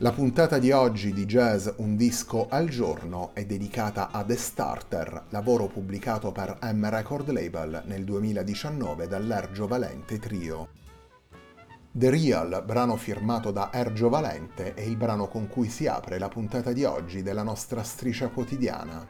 La puntata di oggi di Jazz Un disco al giorno è dedicata a The Starter, lavoro pubblicato per M Record Label nel 2019 dall'Ergio Valente Trio. The Real, brano firmato da Ergio Valente, è il brano con cui si apre la puntata di oggi della nostra striscia quotidiana.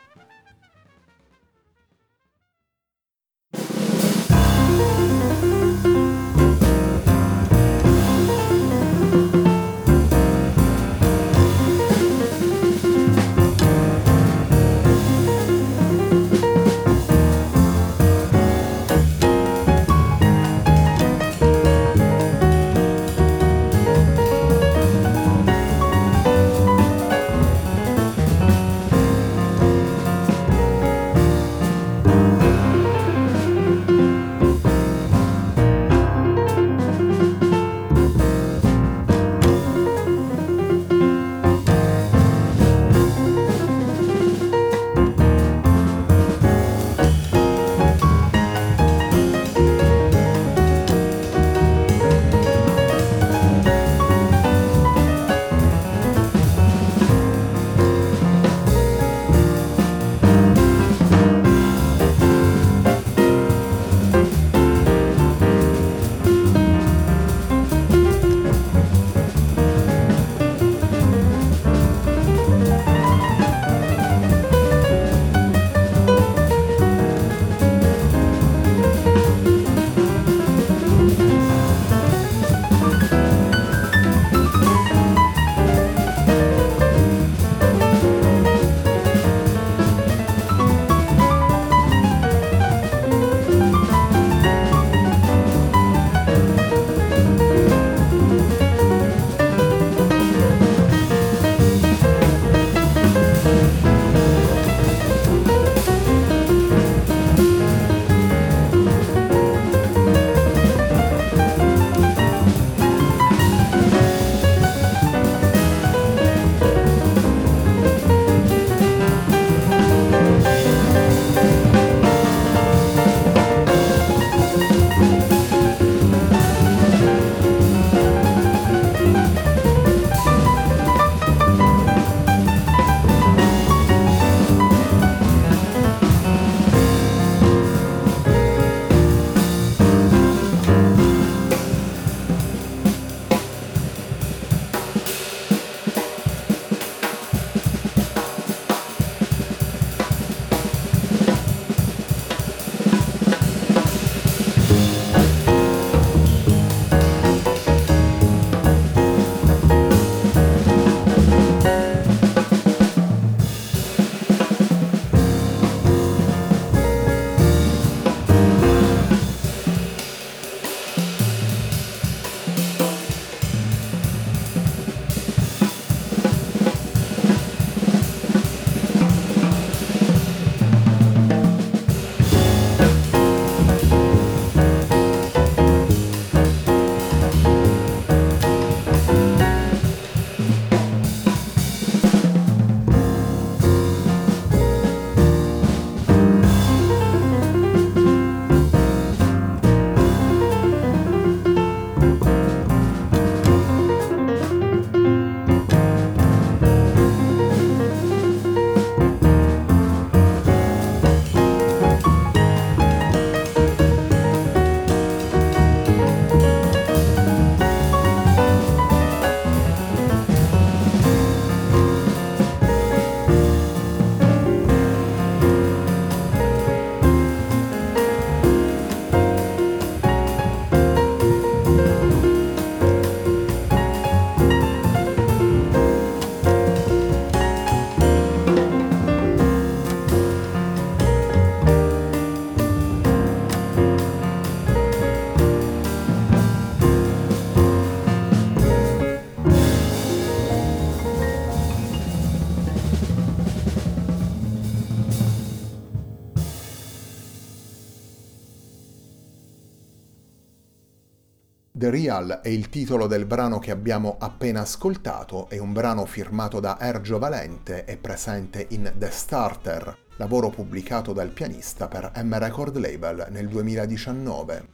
Material è il titolo del brano che abbiamo appena ascoltato, è un brano firmato da Ergio Valente e presente in The Starter, lavoro pubblicato dal pianista per M Record Label nel 2019.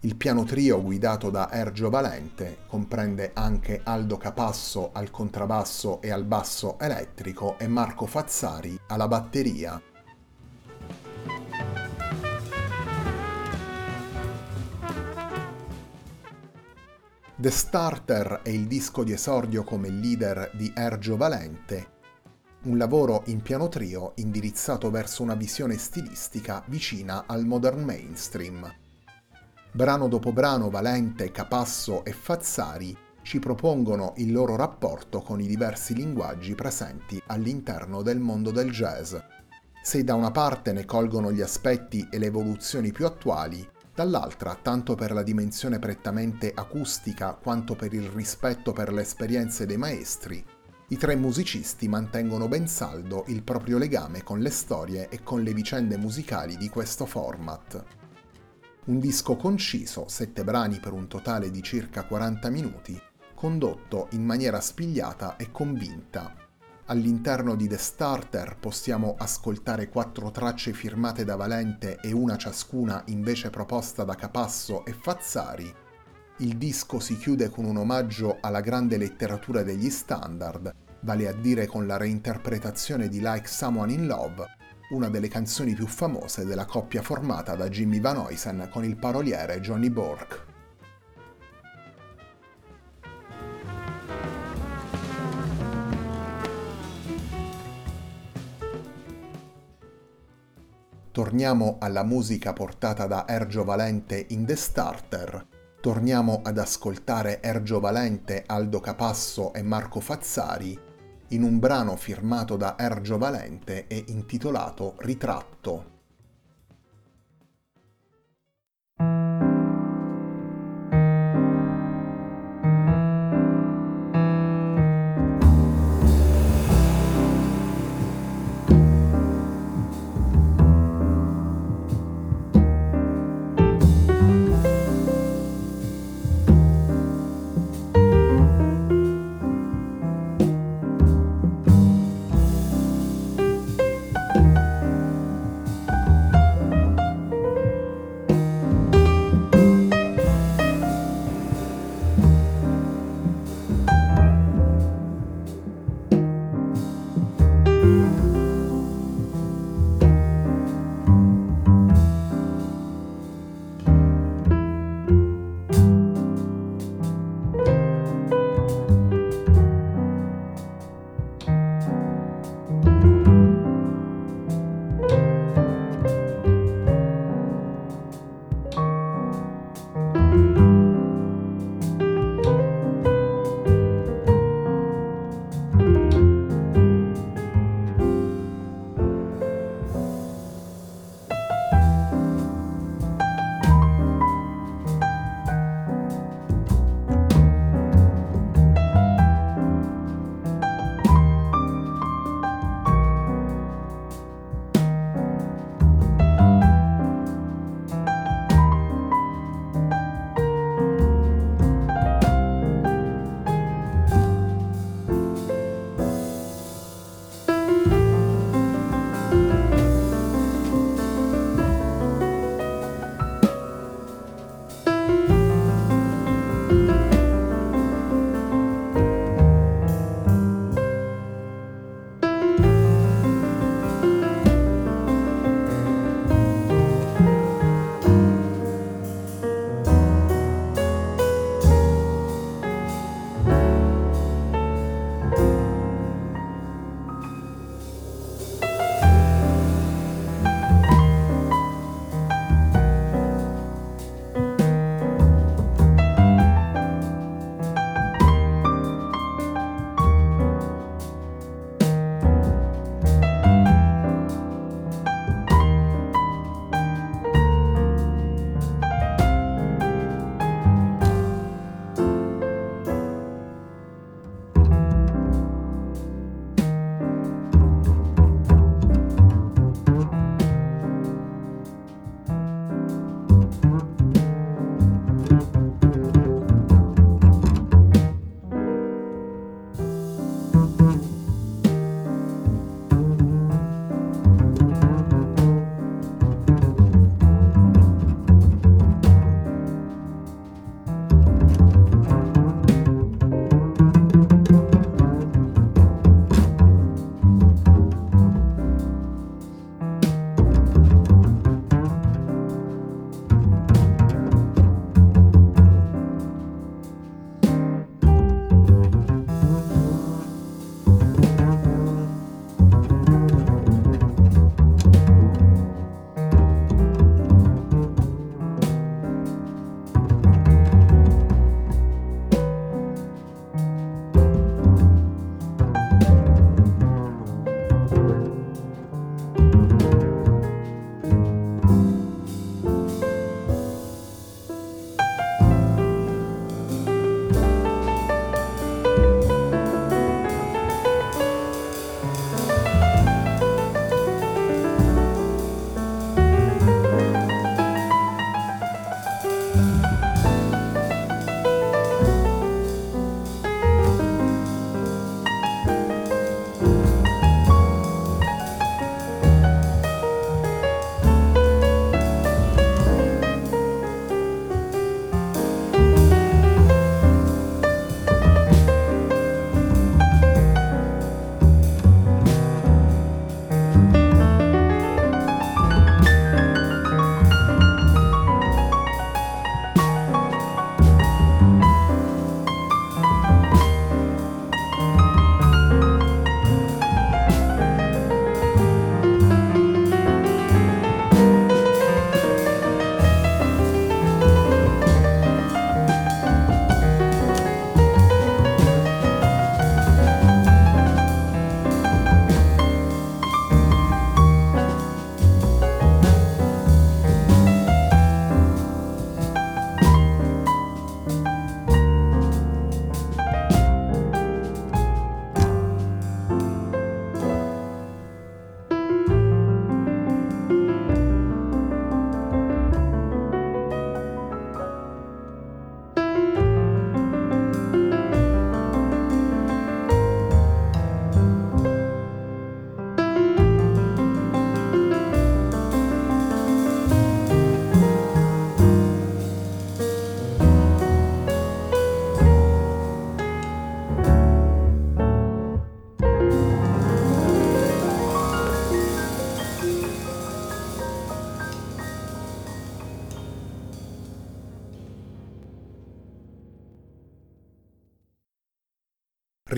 Il piano trio guidato da Ergio Valente comprende anche Aldo Capasso al contrabbasso e al basso elettrico e Marco Fazzari alla batteria. The Starter è il disco di esordio come leader di Ergio Valente, un lavoro in piano trio indirizzato verso una visione stilistica vicina al modern mainstream. Brano dopo brano Valente, Capasso e Fazzari ci propongono il loro rapporto con i diversi linguaggi presenti all'interno del mondo del jazz. Se da una parte ne colgono gli aspetti e le evoluzioni più attuali, dall'altra, tanto per la dimensione prettamente acustica quanto per il rispetto per le esperienze dei maestri, i tre musicisti mantengono ben saldo il proprio legame con le storie e con le vicende musicali di questo format. Un disco conciso, sette brani per un totale di circa 40 minuti, condotto in maniera spigliata e convinta. All'interno di The Starter possiamo ascoltare quattro tracce firmate da Valente e una ciascuna invece proposta da Capasso e Fazzari. Il disco si chiude con un omaggio alla grande letteratura degli standard, vale a dire con la reinterpretazione di Like Someone in Love una delle canzoni più famose della coppia formata da Jimmy Van Oysen con il paroliere Johnny Bork. Torniamo alla musica portata da Ergio Valente in The Starter. Torniamo ad ascoltare Ergio Valente, Aldo Capasso e Marco Fazzari in un brano firmato da Ergio Valente e intitolato Ritratto.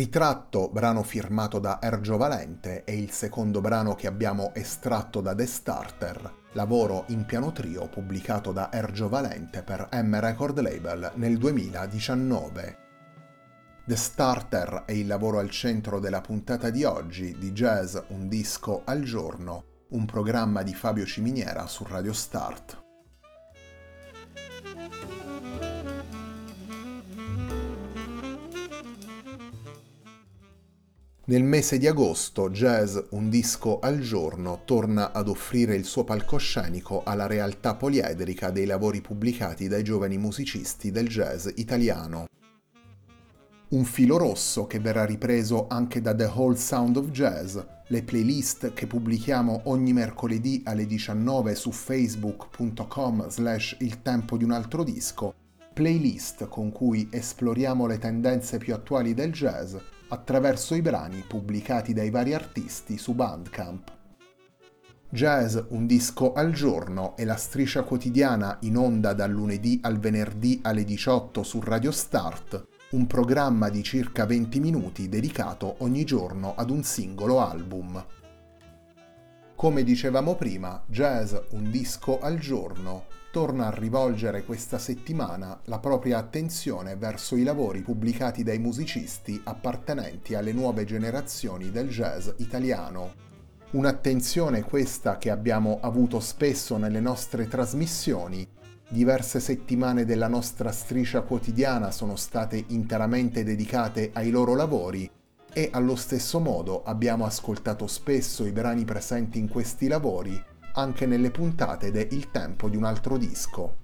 Ritratto, brano firmato da Ergio Valente, è il secondo brano che abbiamo estratto da The Starter, lavoro in piano trio pubblicato da Ergio Valente per M Record Label nel 2019. The Starter è il lavoro al centro della puntata di oggi di Jazz Un disco al giorno, un programma di Fabio Ciminiera su Radio Start. Nel mese di agosto Jazz Un disco al giorno torna ad offrire il suo palcoscenico alla realtà poliedrica dei lavori pubblicati dai giovani musicisti del jazz italiano. Un filo rosso che verrà ripreso anche da The Whole Sound of Jazz, le playlist che pubblichiamo ogni mercoledì alle 19 su facebook.com slash il tempo di un altro disco, playlist con cui esploriamo le tendenze più attuali del jazz attraverso i brani pubblicati dai vari artisti su Bandcamp. Jazz Un disco al giorno è la striscia quotidiana in onda dal lunedì al venerdì alle 18 su Radio Start, un programma di circa 20 minuti dedicato ogni giorno ad un singolo album. Come dicevamo prima, Jazz Un disco al giorno torna a rivolgere questa settimana la propria attenzione verso i lavori pubblicati dai musicisti appartenenti alle nuove generazioni del jazz italiano. Un'attenzione questa che abbiamo avuto spesso nelle nostre trasmissioni. Diverse settimane della nostra striscia quotidiana sono state interamente dedicate ai loro lavori e allo stesso modo abbiamo ascoltato spesso i brani presenti in questi lavori anche nelle puntate de Il tempo di un altro disco.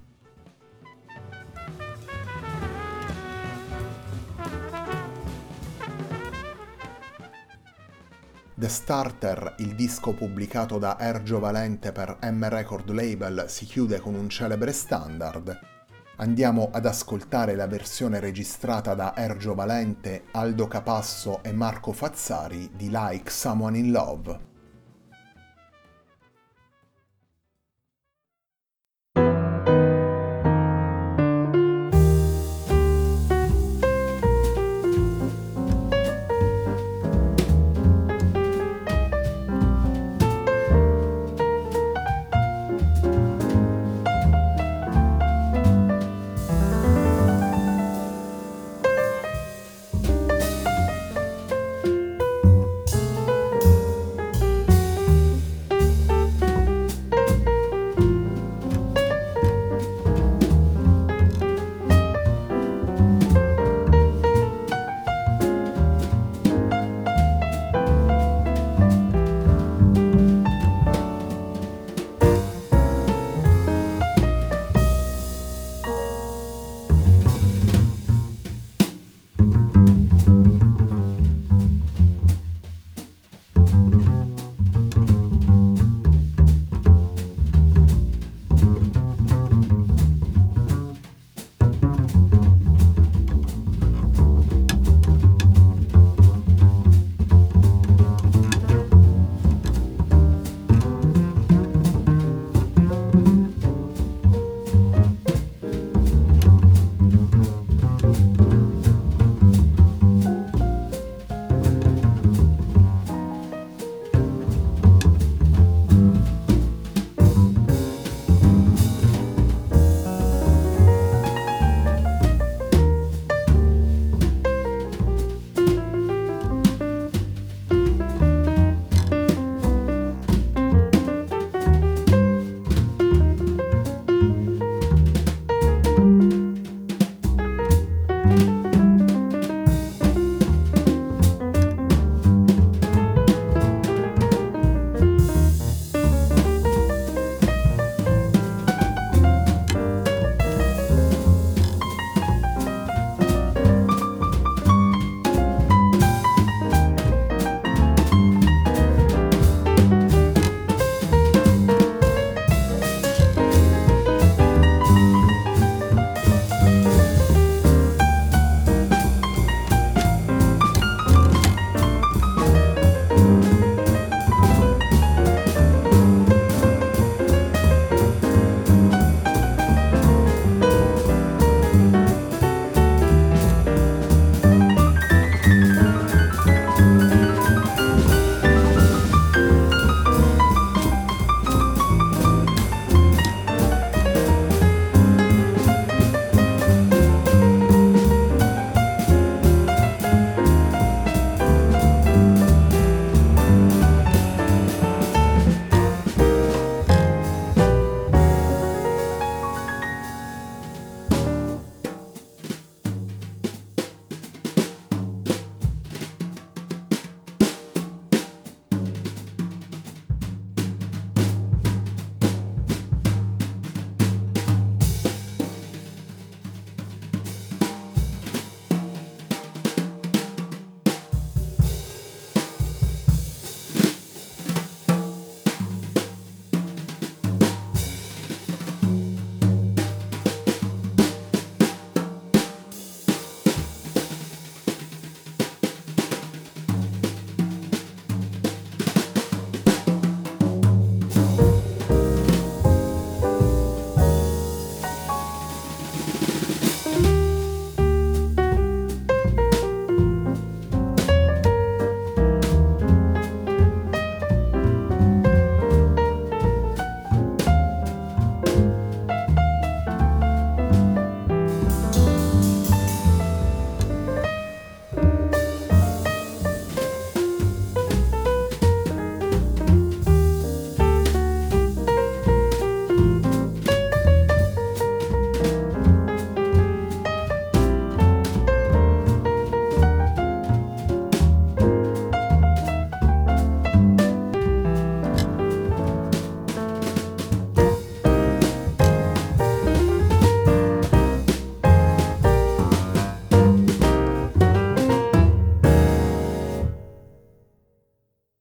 The Starter, il disco pubblicato da Ergio Valente per M Record Label, si chiude con un celebre standard. Andiamo ad ascoltare la versione registrata da Ergio Valente, Aldo Capasso e Marco Fazzari di Like Someone in Love.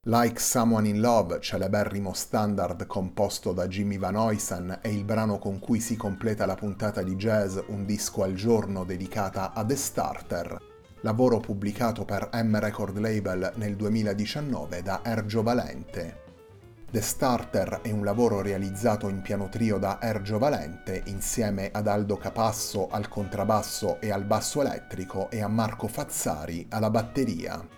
Like Someone in Love, celeberrimo standard composto da Jimmy Van Oysen, è il brano con cui si completa la puntata di jazz Un disco al giorno dedicata a The Starter, lavoro pubblicato per M Record Label nel 2019 da Ergio Valente. The Starter è un lavoro realizzato in piano trio da Ergio Valente insieme ad Aldo Capasso al contrabbasso e al basso elettrico e a Marco Fazzari alla batteria.